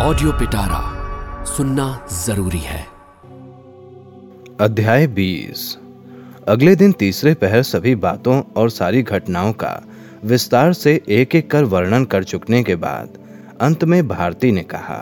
Audio पिटारा सुनना ज़रूरी है। अध्याय 20 अगले दिन तीसरे पहर सभी बातों और सारी घटनाओं का विस्तार से एक एक कर वर्णन कर चुकने के बाद अंत में भारती ने कहा,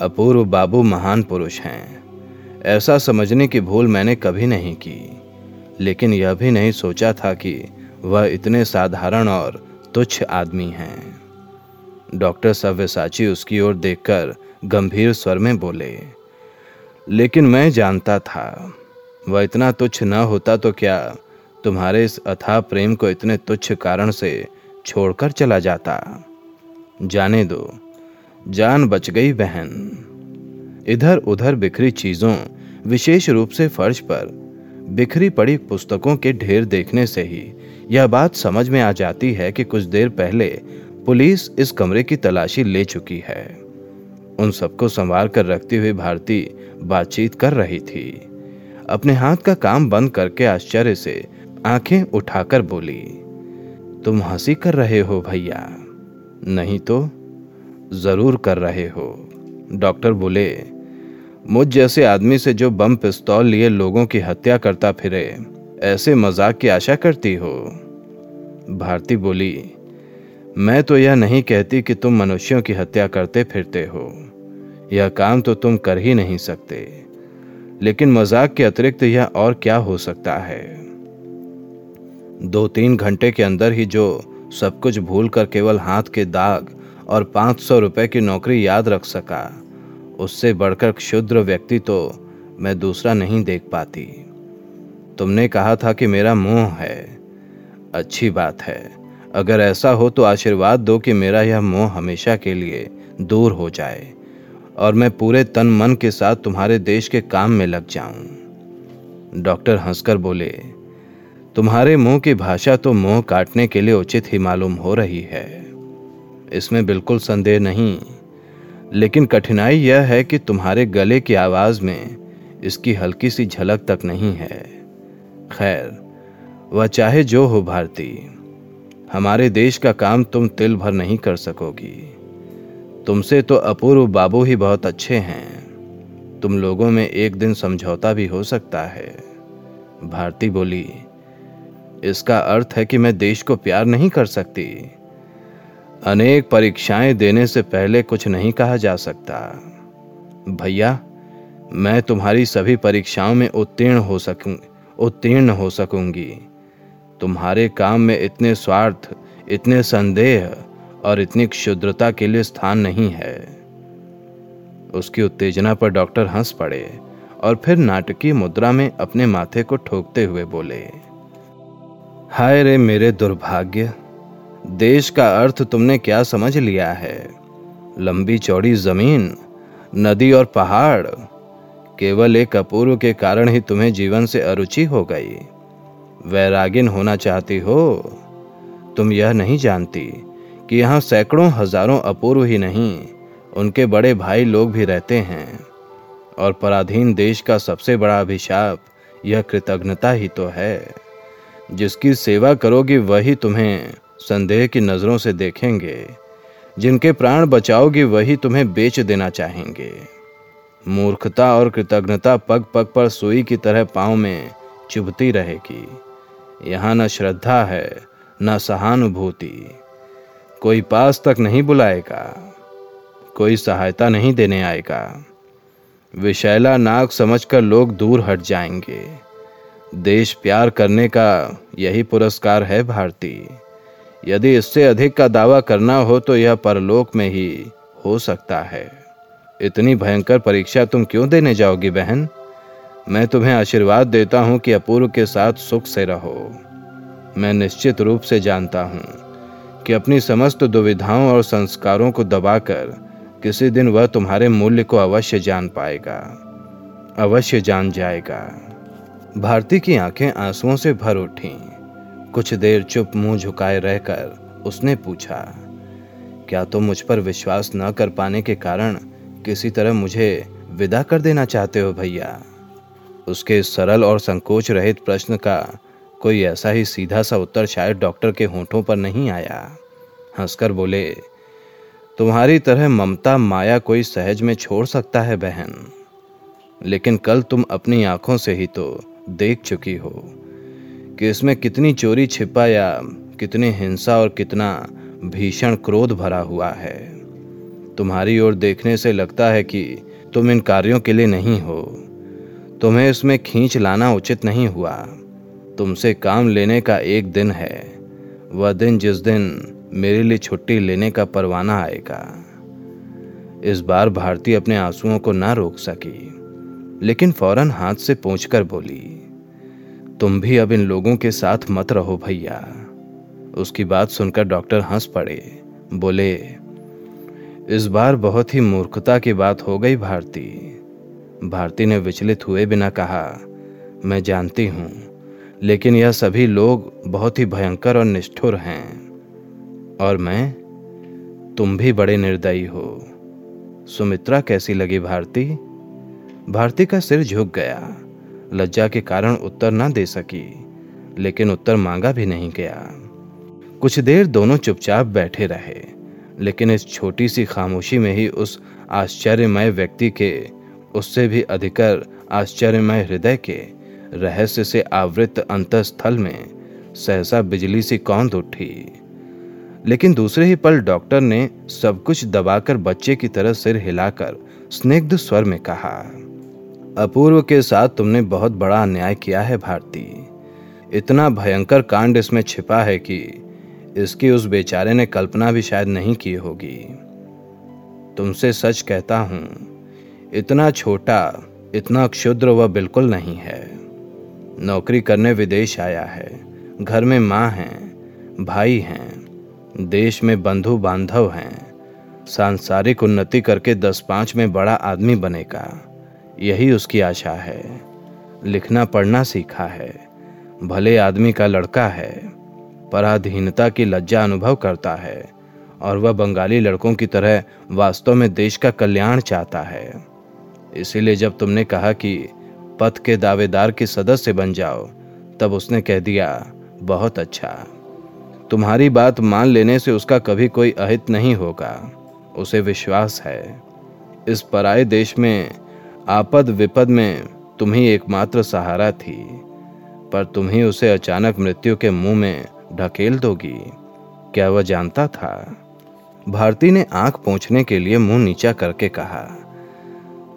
अपूर्व बाबू महान पुरुष हैं। ऐसा समझने की भूल मैंने कभी नहीं की, लेकिन यह भी नहीं सोचा था कि वह इतने साधारण और तुच्छ आदमी हैं। डॉक्टर सव्यसाची उसकी ओर देखकर गंभीर स्वर में बोले, लेकिन मैं जानता था, वह इतना तुच्छ न होता तो क्या तुम्हारे इस अथाह प्रेम को इतने तुच्छ कारण से छोड़कर चला जाता? जाने दो, जान बच गई बहन। इधर उधर बिखरी चीज़ों विशेष रूप से फर्श पर बिखरी पड़ी पुस्तकों के ढेर देखने से ही यह बात समझ में आ जाती है कि कुछ देर पहले पुलिस इस कमरे की तलाशी ले चुकी है। उन सबको संवार कर रखती हुई भारती बातचीत कर रही थी। अपने हाथ का काम बंद करके आश्चर्य से आँखें उठाकर बोली, तुम हँसी कर रहे हो भैया। नहीं तो ज़रूर कर रहे हो। डॉक्टर बोले, मुझ जैसे आदमी से जो बम पिस्तौल लिए लोगों की हत्या करता फिरे, ऐसे मज़ाक की आशा करती हो? भारती बोली मैं तो यह नहीं कहती कि तुम मनुष्यों की हत्या करते फिरते हो। यह काम तो तुम कर ही नहीं सकते। लेकिन मज़ाक के अतिरिक्त यह और क्या हो सकता है? दो तीन घंटे के अंदर ही जो सब कुछ भूल कर केवल हाथ के दाग और पाँच सौ रुपए की नौकरी याद रख सका, उससे बढ़कर क्षुद्र व्यक्ति तो मैं दूसरा नहीं देख पाती। तुमने कहा था कि मेरा मुँह है। अच्छी बात है। अगर ऐसा हो तो आशीर्वाद दो कि मेरा यह मोह हमेशा के लिए दूर हो जाए और मैं पूरे तन मन के साथ तुम्हारे देश के काम में लग जाऊँ। डॉक्टर हंसकर बोले, तुम्हारे मुँह की भाषा तो मोह काटने के लिए उचित ही मालूम हो रही है। इसमें बिल्कुल संदेह नहीं। लेकिन कठिनाई यह है कि तुम्हारे गले की आवाज़ में इसकी हल्की सी झलक तक नहीं है। खैर, वह चाहे जो हो भारती हमारे देश का काम तुम तिल भर नहीं कर सकोगी। तुमसे तो अपूर्व बाबू ही बहुत अच्छे हैं। तुम लोगों में एक दिन समझौता भी हो सकता है। भारती बोली, इसका अर्थ है कि मैं देश को प्यार नहीं कर सकती। अनेक परीक्षाएँ देने से पहले कुछ नहीं कहा जा सकता। भैया, मैं तुम्हारी सभी परीक्षाओं में उत्तीर्ण हो सकूँ, उत्तीर्ण हो सकूँगी। तुम्हारे काम में इतने स्वार्थ, इतने संदेह और इतनी क्षुद्रता के लिए स्थान नहीं है। उसकी उत्तेजना पर डॉक्टर हंस पड़े और फिर नाटकीय मुद्रा में अपने माथे को ठोकते हुए बोले, हाय रे मेरे दुर्भाग्य, देश का अर्थ तुमने क्या समझ लिया है? लंबी चौड़ी ज़मीन, नदी और पहाड़, केवल एक अपूर्व के कारण ही तुम्हें जीवन से अरुचि हो गई। वैरागिन होना चाहती हो, तुम यह नहीं जानती कि यहाँ सैकड़ों हज़ारों अपूर्व ही नहीं, उनके बड़े भाई लोग भी रहते हैं। और पराधीन देश का सबसे बड़ा अभिशाप, यह कृतज्ञता ही तो है। जिसकी सेवा करोगी वही तुम्हें संदेह की नज़रों से देखेंगे, जिनके प्राण बचाओगी वही तुम्हें बेच देना चाहेंगे। मूर्खता और कृतज्ञता पग पग पर सुई की तरह पाँव में चुभती रहेगी। यहाँ न श्रद्धा है, न सहानुभूति। कोई पास तक नहीं बुलाएगा, कोई सहायता नहीं देने आएगा। विशैला नाग समझकर लोग दूर हट जाएँगे। देश प्यार करने का यही पुरस्कार है भारती। यदि इससे अधिक का दावा करना हो तो यह परलोक में ही हो सकता है। इतनी भयंकर परीक्षा तुम क्यों देने जाओगी बहन? मैं तुम्हें आशीर्वाद देता हूँ कि अपूर्व के साथ सुख से रहो। मैं निश्चित रूप से जानता हूँ कि अपनी समस्त दुविधाओं और संस्कारों को दबाकर किसी दिन वह तुम्हारे मूल्य को अवश्य जान पाएगा, अवश्य जान जाएगा। भारती की आँखें आंसुओं से भर उठी। कुछ देर चुप मुँह झुकाए रहकर उसने पूछा, क्या तुम तो मुझ पर विश्वास न कर पाने के कारण किसी तरह मुझे विदा कर देना चाहते हो भैया? उसके सरल और संकोच रहित प्रश्न का कोई ऐसा ही सीधा सा उत्तर शायद डॉक्टर के होठों पर नहीं आया। हंसकर बोले, तुम्हारी तरह ममता माया कोई सहज में छोड़ सकता है बहन। लेकिन कल तुम अपनी आँखों से ही तो देख चुकी हो कि इसमें कितनी चोरी छिपा या कितनी हिंसा और कितना भीषण क्रोध भरा हुआ है। तुम्हारी ओर देखने से लगता है कि तुम इन कार्यों के लिए नहीं हो। तुम्हें इसमें खींच लाना उचित नहीं हुआ। तुमसे काम लेने का एक दिन है। वह दिन जिस दिन मेरे लिए छुट्टी लेने का परवाना आएगा। इस बार भारती अपने आंसुओं को ना रोक सकी, लेकिन फ़ौरन हाथ से कर बोली, तुम भी अब इन लोगों के साथ मत रहो भैया। उसकी बात सुनकर डॉक्टर हंस पड़े। बोले, इस बार बहुत ही मूर्खता की बात हो गई भारती। भारती ने विचलित हुए बिना कहा, मैं जानती हूँ, लेकिन यह सभी लोग बहुत ही भयंकर और निष्ठुर हैं। और मैं, तुम भी बड़े निर्दयी हो। सुमित्रा कैसी लगी भारती? भारती का सिर झुक गया। लज्जा के कारण उत्तर ना दे सकी, लेकिन उत्तर मांगा भी नहीं गया। कुछ देर दोनों चुपचाप बैठे रहे, लेकिन इस छोटी सी खामोशी में ही उस आश्चर्यमय व्यक्ति के उससे भी अधिकर आश्चर्यमय हृदय के रहस्य से आवृत अंतस्थल में सहसा बिजली सी कौंध उठी। लेकिन दूसरे ही पल डॉक्टर ने सब कुछ दबाकर बच्चे की तरह सिर हिलाकर स्निग्ध स्वर में कहा, अपूर्व के साथ तुमने बहुत बड़ा अन्याय किया है, भारती। इतना भयंकर कांड इसमें छिपा है कि इसकी उस बेचारे ने कल्पना भी शायद नहीं की होगी। तुमसे सच कहता हूँ इतना छोटा, इतना क्षुद्र वह बिल्कुल नहीं है। नौकरी करने विदेश आया है, घर में माँ हैं, भाई हैं, देश में बंधु बांधव हैं, सांसारिक उन्नति करके दस पाँच में बड़ा आदमी बनेगा, यही उसकी आशा है। लिखना, पढ़ना सीखा है, भले आदमी का लड़का है, पराधीनता की लज्जा अनुभव करता है, और वह बंगाली लड़कों की तरह वास्तव में देश का कल्याण चाहता है। इसीलिए जब तुमने कहा कि पद के दावेदार के सदस्य बन जाओ, तब उसने कह दिया, बहुत अच्छा। तुम्हारी बात मान लेने से उसका कभी कोई अहित नहीं होगा। उसे विश्वास है। इस पराए देश में, आपद विपद में तुम ही एकमात्र सहारा थी। पर तुम ही उसे अचानक मृत्यु के मुँह में ढकेल दोगी। क्या वह जानता था? भारती ने आँख पहुँचने के लिए मुँह नीचा करके कहा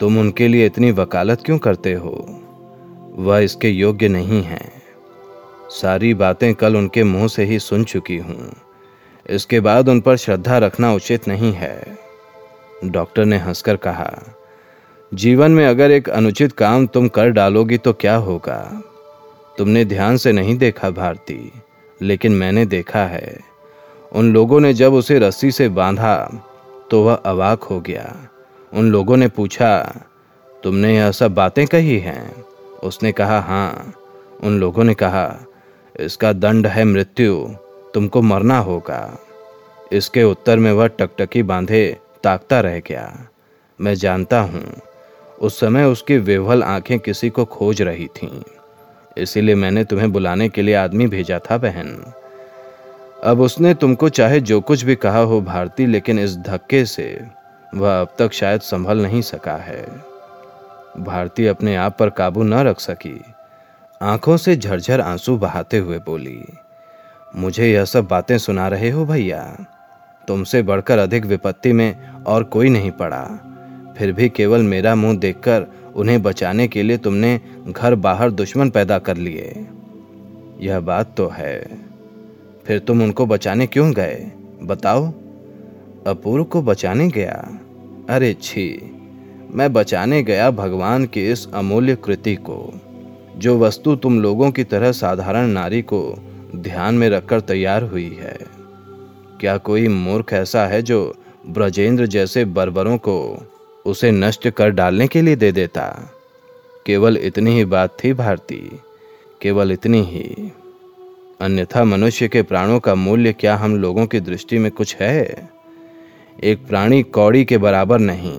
तुम उनके लिए इतनी वकालत क्यों करते हो? वह इसके योग्य नहीं है। सारी बातें कल उनके मुँह से ही सुन चुकी हूँ। इसके बाद उन पर श्रद्धा रखना उचित नहीं है। डॉक्टर ने हंसकर कहा, जीवन में अगर एक अनुचित काम तुम कर डालोगी तो क्या होगा? तुमने ध्यान से नहीं देखा भारती, लेकिन मैंने देखा है। उन लोगों ने जब उसे रस्सी से बांधा तो वह अवाक हो गया। उन लोगों ने पूछा, तुमने यह सब बातें कही हैं? उसने कहा हाँ। उन लोगों ने कहा, इसका दंड है मृत्यु, तुमको मरना होगा। इसके उत्तर में वह टकटकी बांधे, ताकता रह गया। मैं जानता हूँ, उस समय उसकी विवल आँखें किसी को खोज रही थीं, इसीलिए मैंने तुम्हें बुलाने के लिए आदमी भेजा था, बहन। अब उसने तुमको चाहे जो कुछ भी कहा हो, भारती, लेकिन इस धक्के से वह अब तक शायद संभल नहीं सका है। भारती अपने आप पर काबू न रख सकी। आँखों से झरझर आँसू बहाते हुए बोली, मुझे यह सब बातें सुना रहे हो भैया। तुमसे बढ़कर अधिक विपत्ति में और कोई नहीं पड़ा। फिर भी केवल मेरा मुँह देखकर उन्हें बचाने के लिए तुमने घर बाहर दुश्मन पैदा कर लिए। यह बात तो है। फिर तुम उनको बचाने क्यों गए? बताओ। अपूर्व को बचाने गया। अरे छी, मैं बचाने गया भगवान की इस अमूल्य कृति को, जो वस्तु तुम लोगों की तरह साधारण नारी को ध्यान में रखकर तैयार हुई है। क्या कोई मूर्ख ऐसा है जो ब्रजेंद्र जैसे बर्बरों को उसे नष्ट कर डालने के लिए दे देता? केवल इतनी ही बात थी भारती, केवल इतनी ही। अन्यथा मनुष्य के प्राणों का मूल्य क्या हम लोगों की दृष्टि में कुछ है? एक प्राणी कौड़ी के बराबर नहीं।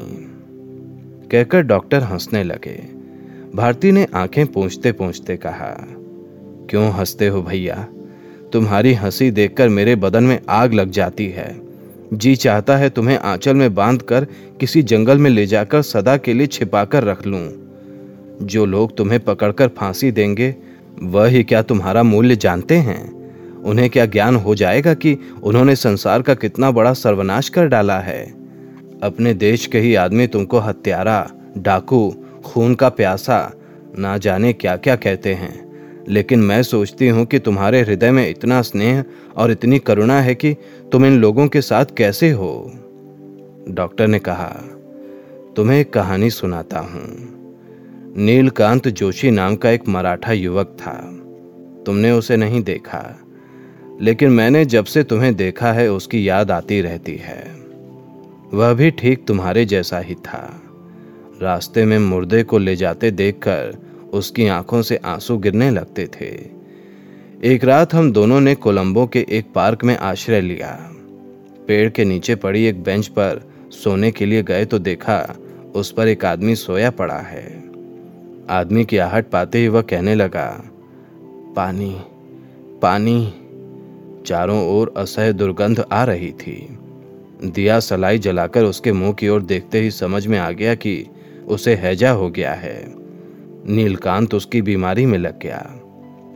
कहकर डॉक्टर हंसने लगे। भारती ने आँखें पूछते पूछते कहा, क्यों हँसते हो भैया? तुम्हारी हँसी देखकर मेरे बदन में आग लग जाती है। जी चाहता है तुम्हें आंचल में बाँध कर किसी जंगल में ले जाकर सदा के लिए छिपाकर रख लूँ। जो लोग तुम्हें पकड़कर फांसी देंगे, वह ही क्या तुम्हारा मूल्य जानते हैं? उन्हें क्या ज्ञान हो जाएगा कि उन्होंने संसार का कितना बड़ा सर्वनाश कर डाला है? अपने देश के ही आदमी तुमको हत्यारा, डाकू, खून का प्यासा, ना जाने क्या क्या कहते हैं। लेकिन मैं सोचती हूँ कि तुम्हारे हृदय में इतना स्नेह और इतनी करुणा है कि तुम इन लोगों के साथ कैसे हो? डॉक्टर ने कहा, तुम्हें एक कहानी सुनाता हूँ। नीलकांत जोशी नाम का एक मराठा युवक था। तुमने उसे नहीं देखा। लेकिन मैंने जब से तुम्हें देखा है, उसकी याद आती रहती है। वह भी ठीक तुम्हारे जैसा ही था। रास्ते में मुर्दे को ले जाते देखकर उसकी आँखों से आँसू गिरने लगते थे। एक रात हम दोनों ने कोलंबो के एक पार्क में आश्रय लिया। पेड़ के नीचे पड़ी एक बेंच पर सोने के लिए गए तो देखा उस पर एक आदमी सोया पड़ा है। आदमी की आहट पाते ही वह कहने लगा, पानी पानी चारों ओर असह्य दुर्गंध आ रही थी। दिया सलाई जलाकर उसके मुँह की ओर देखते ही समझ में आ गया कि उसे हैजा हो गया है। नीलकांत उसकी बीमारी में लग गया।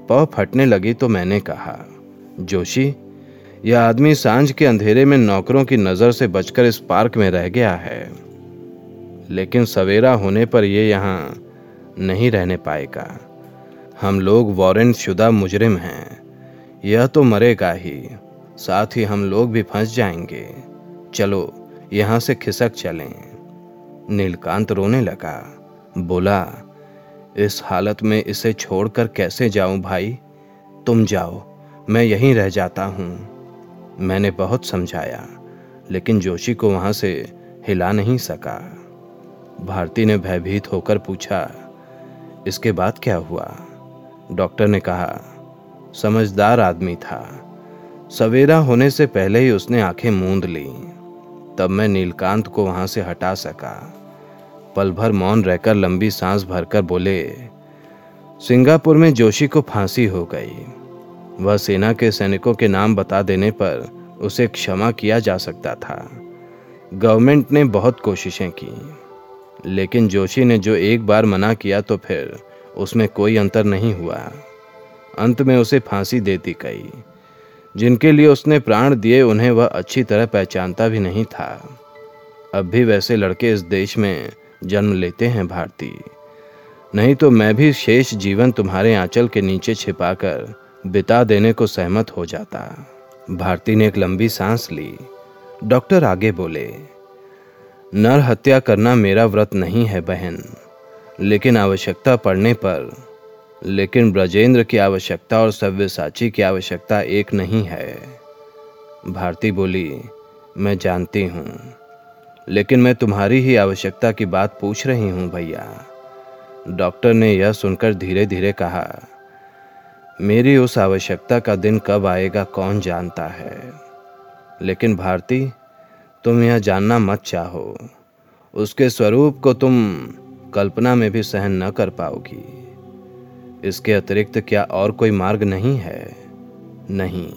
पौ फटने लगी तो मैंने कहा, जोशी, यह आदमी साँझ के अंधेरे में नौकरों की नज़र से बचकर इस पार्क में रह गया है। लेकिन सवेरा होने पर यह यहाँ नहीं रहने पाएगा। हम लोग वारंट शुदा मुजरिम हैं। यह तो मरेगा ही। साथ ही हम लोग भी फंस जाएँगे। चलो, यहाँ से खिसक चलें। नीलकांत रोने लगा। बोला, इस हालत में इसे छोड़कर कैसे जाऊँ भाई? तुम जाओ, मैं यहीं रह जाता हूँ। मैंने बहुत समझाया, लेकिन जोशी को वहाँ से हिला नहीं सका। भारती ने भयभीत होकर पूछा, इसके बाद क्या हुआ? डॉक्टर ने कहा समझदार आदमी था। सवेरा होने से पहले ही उसने आँखें मूंद ली। तब मैं नीलकांत को वहाँ से हटा सका। पल भर मौन रहकर लंबी सांस भरकर बोले, सिंगापुर में जोशी को फांसी हो गई। वह सेना के सैनिकों के नाम बता देने पर उसे क्षमा किया जा सकता था। गवर्नमेंट ने बहुत कोशिशें की। लेकिन जोशी ने जो एक बार मना किया तो फिर उसमें कोई अंतर नहीं हुआ। अंत में उसे फांसी देती गई जिनके लिए उसने प्राण दिए, उन्हें वह अच्छी तरह पहचानता भी नहीं था। अब भी वैसे लड़के इस देश में जन्म लेते हैं, भारती। नहीं तो मैं भी शेष जीवन तुम्हारे आंचल के नीचे छिपाकर बिता देने को सहमत हो जाता। भारती ने एक लंबी सांस ली। डॉक्टर आगे बोले, नर हत्या करना मेरा व्रत नहीं है, बहन। लेकिन आवश्यकता पड़ने पर लेकिन ब्रजेंद्र की आवश्यकता और सव्यसाची की आवश्यकता एक नहीं है। भारती बोली, मैं जानती हूँ, लेकिन मैं तुम्हारी ही आवश्यकता की बात पूछ रही हूँ भैया। डॉक्टर ने यह सुनकर धीरे धीरे कहा, मेरी उस आवश्यकता का दिन कब आएगा कौन जानता है। लेकिन भारती, तुम यह जानना मत चाहो। उसके स्वरूप को तुम कल्पना में भी सहन न कर पाओगी। इसके अतिरिक्त क्या और कोई मार्ग नहीं है? नहीं।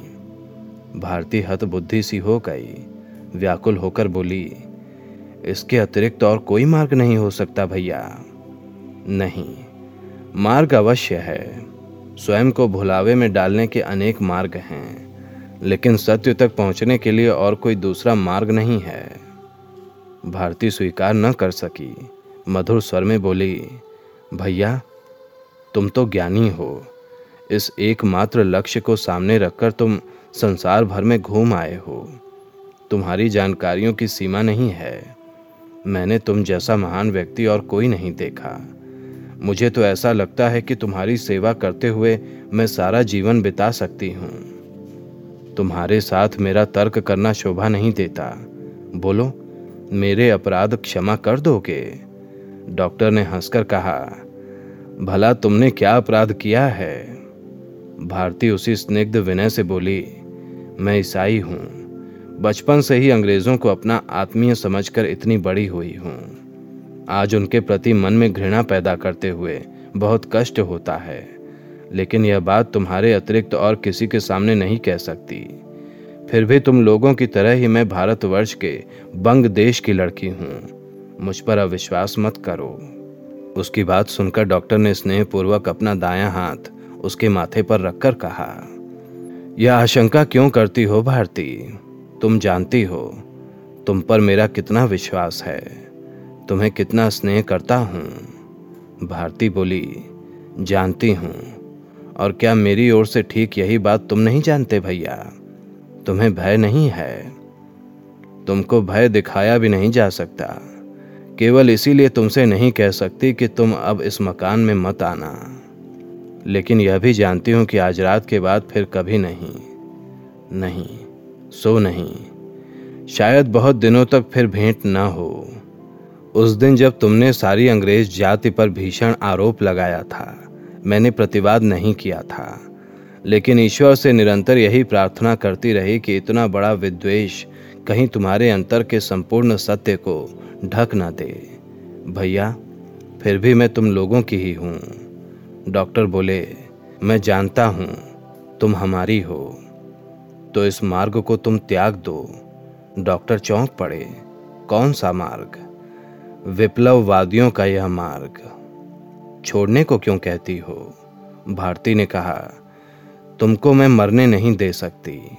भारती हत बुद्धि सी हो गई, व्याकुल होकर बोली, इसके अतिरिक्त और कोई मार्ग नहीं हो सकता भैया। नहीं। मार्ग अवश्य है। स्वयं को भुलावे में डालने के अनेक मार्ग हैं, लेकिन सत्य तक पहुँचने के लिए और कोई दूसरा मार्ग नहीं है। भारती स्वीकार न कर सकी, मधुर स्वर में बोली, भैया तुम तो ज्ञानी हो। इस एकमात्र लक्ष्य को सामने रखकर तुम संसार भर में घूम आए हो। तुम्हारी जानकारियों की सीमा नहीं है। मैंने तुम जैसा महान व्यक्ति और कोई नहीं देखा। मुझे तो ऐसा लगता है कि तुम्हारी सेवा करते हुए मैं सारा जीवन बिता सकती हूँ। तुम्हारे साथ मेरा तर्क करना शोभा नहीं देता। बोलो, मेरे अपराध क्षमा कर दोगे? डॉक्टर ने हंसकर कहा भला तुमने क्या अपराध किया है? भारती उसी स्निग्ध विनय से बोली, मैं ईसाई हूँ। बचपन से ही अंग्रेज़ों को अपना आत्मीय समझकर इतनी बड़ी हुई हूँ। आज उनके प्रति मन में घृणा पैदा करते हुए बहुत कष्ट होता है। लेकिन यह बात तुम्हारे अतिरिक्त और किसी के सामने नहीं कह सकती। फिर भी तुम लोगों की तरह ही मैं भारतवर्ष के बंग देश की लड़की हूँ। मुझ पर अविश्वास मत करो। उसकी बात सुनकर डॉक्टर ने स्नेहपूर्वक अपना दायां हाथ उसके माथे पर रखकर कहा, यह आशंका क्यों करती हो भारती? तुम जानती हो, तुम पर मेरा कितना विश्वास है, तुम्हें कितना स्नेह करता हूँ। भारती बोली, जानती हूँ, और क्या मेरी ओर से ठीक यही बात तुम नहीं जानते भैया? तुम्हें भय नहीं है। तुमको भय दिखाया भी नहीं जा सकता। केवल इसीलिए तुमसे नहीं कह सकती कि तुम अब इस मकान में मत आना। लेकिन यह भी जानती हूँ कि आज रात के बाद फिर कभी नहीं। नहीं, सो नहीं। शायद बहुत दिनों तक फिर भेंट न हो। उस दिन जब तुमने सारी अंग्रेज़ जाति पर भीषण आरोप लगाया था, मैंने प्रतिवाद नहीं किया था। लेकिन ईश्वर से निरंतर यही प्रार्थना करती रही कि इतना बड़ा विद्वेश कहीं तुम्हारे अंतर के संपूर्ण सत्य को ढक ना दे। भैया, फिर भी मैं तुम लोगों की ही हूँ। डॉक्टर बोले, मैं जानता हूँ, तुम हमारी हो। तो इस मार्ग को तुम त्याग दो। डॉक्टर चौंक पड़े। कौन सा मार्ग? विप्लववादियों का यह मार्ग। छोड़ने को क्यों कहती हो? भारती ने कहा, तुमको मैं मरने नहीं दे सकती।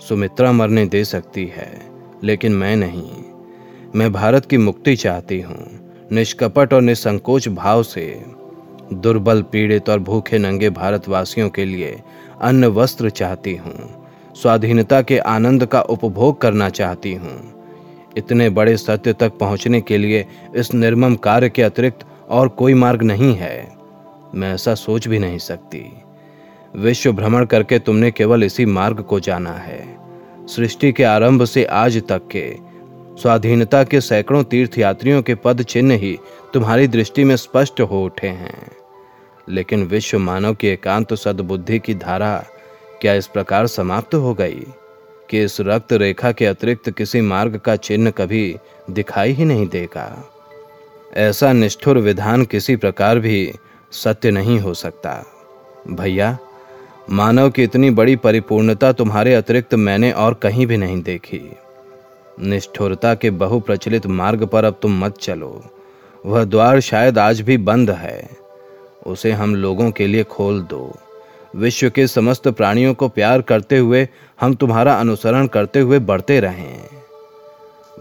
सुमित्रा मरने दे सकती है, लेकिन मैं नहीं। मैं भारत की मुक्ति चाहती हूँ। निष्कपट और निसंकोच भाव से। दुर्बल पीड़ित और भूखे नंगे भारतवासियों के लिए अन्न वस्त्र चाहती हूँ। स्वाधीनता के आनंद का उपभोग करना चाहती हूँ। इतने बड़े सत्य तक पहुँचने के लिए इस निर्मम कार्य के अतिरिक्त और कोई मार्ग नहीं है। मैं ऐसा सोच भी नहीं सकती। विश्व भ्रमण करके तुमने केवल इसी मार्ग को जाना है। सृष्टि के आरंभ से आज तक के स्वाधीनता के सैकड़ों तीर्थयात्रियों के पद चिन्ह ही तुम्हारी दृष्टि में स्पष्ट हो उठे हैं। लेकिन विश्व मानव की एकांत सद्बुद्धि की धारा क्या इस प्रकार समाप्त हो गई कि इस रक्त रेखा के अतिरिक्त किसी मार्ग का चिन्ह कभी दिखाई ही नहीं देगा? ऐसा निष्ठुर विधान किसी प्रकार भी सत्य नहीं हो सकता। भैया मानव की इतनी बड़ी परिपूर्णता तुम्हारे अतिरिक्त मैंने और कहीं भी नहीं देखी। निष्ठुरता के बहुप्रचलित मार्ग पर अब तुम मत चलो। वह द्वार शायद आज भी बंद है। उसे हम लोगों के लिए खोल दो। विश्व के समस्त प्राणियों को प्यार करते हुए हम तुम्हारा अनुसरण करते हुए बढ़ते रहें।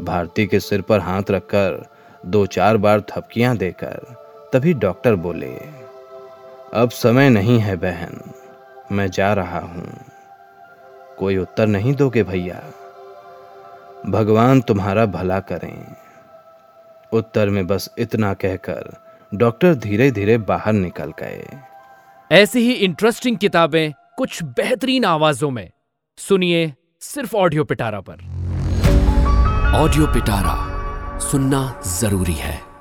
भारती के सिर पर हाथ रखकर दो चार बार थपकियाँ देकर तभी डॉक्टर बोले, अब समय नहीं है बहन। मैं जा रहा हूँ। कोई उत्तर नहीं दोगे भैया। भगवान तुम्हारा भला करें। उत्तर में बस इतना कहकर डॉक्टर धीरे धीरे बाहर निकल गए। ऐसी ही इंटरेस्टिंग किताबें कुछ बेहतरीन आवाजों में। सुनिए सिर्फ़ ऑडियो पिटारा पर। ऑडियो पिटारा सुनना ज़रूरी है।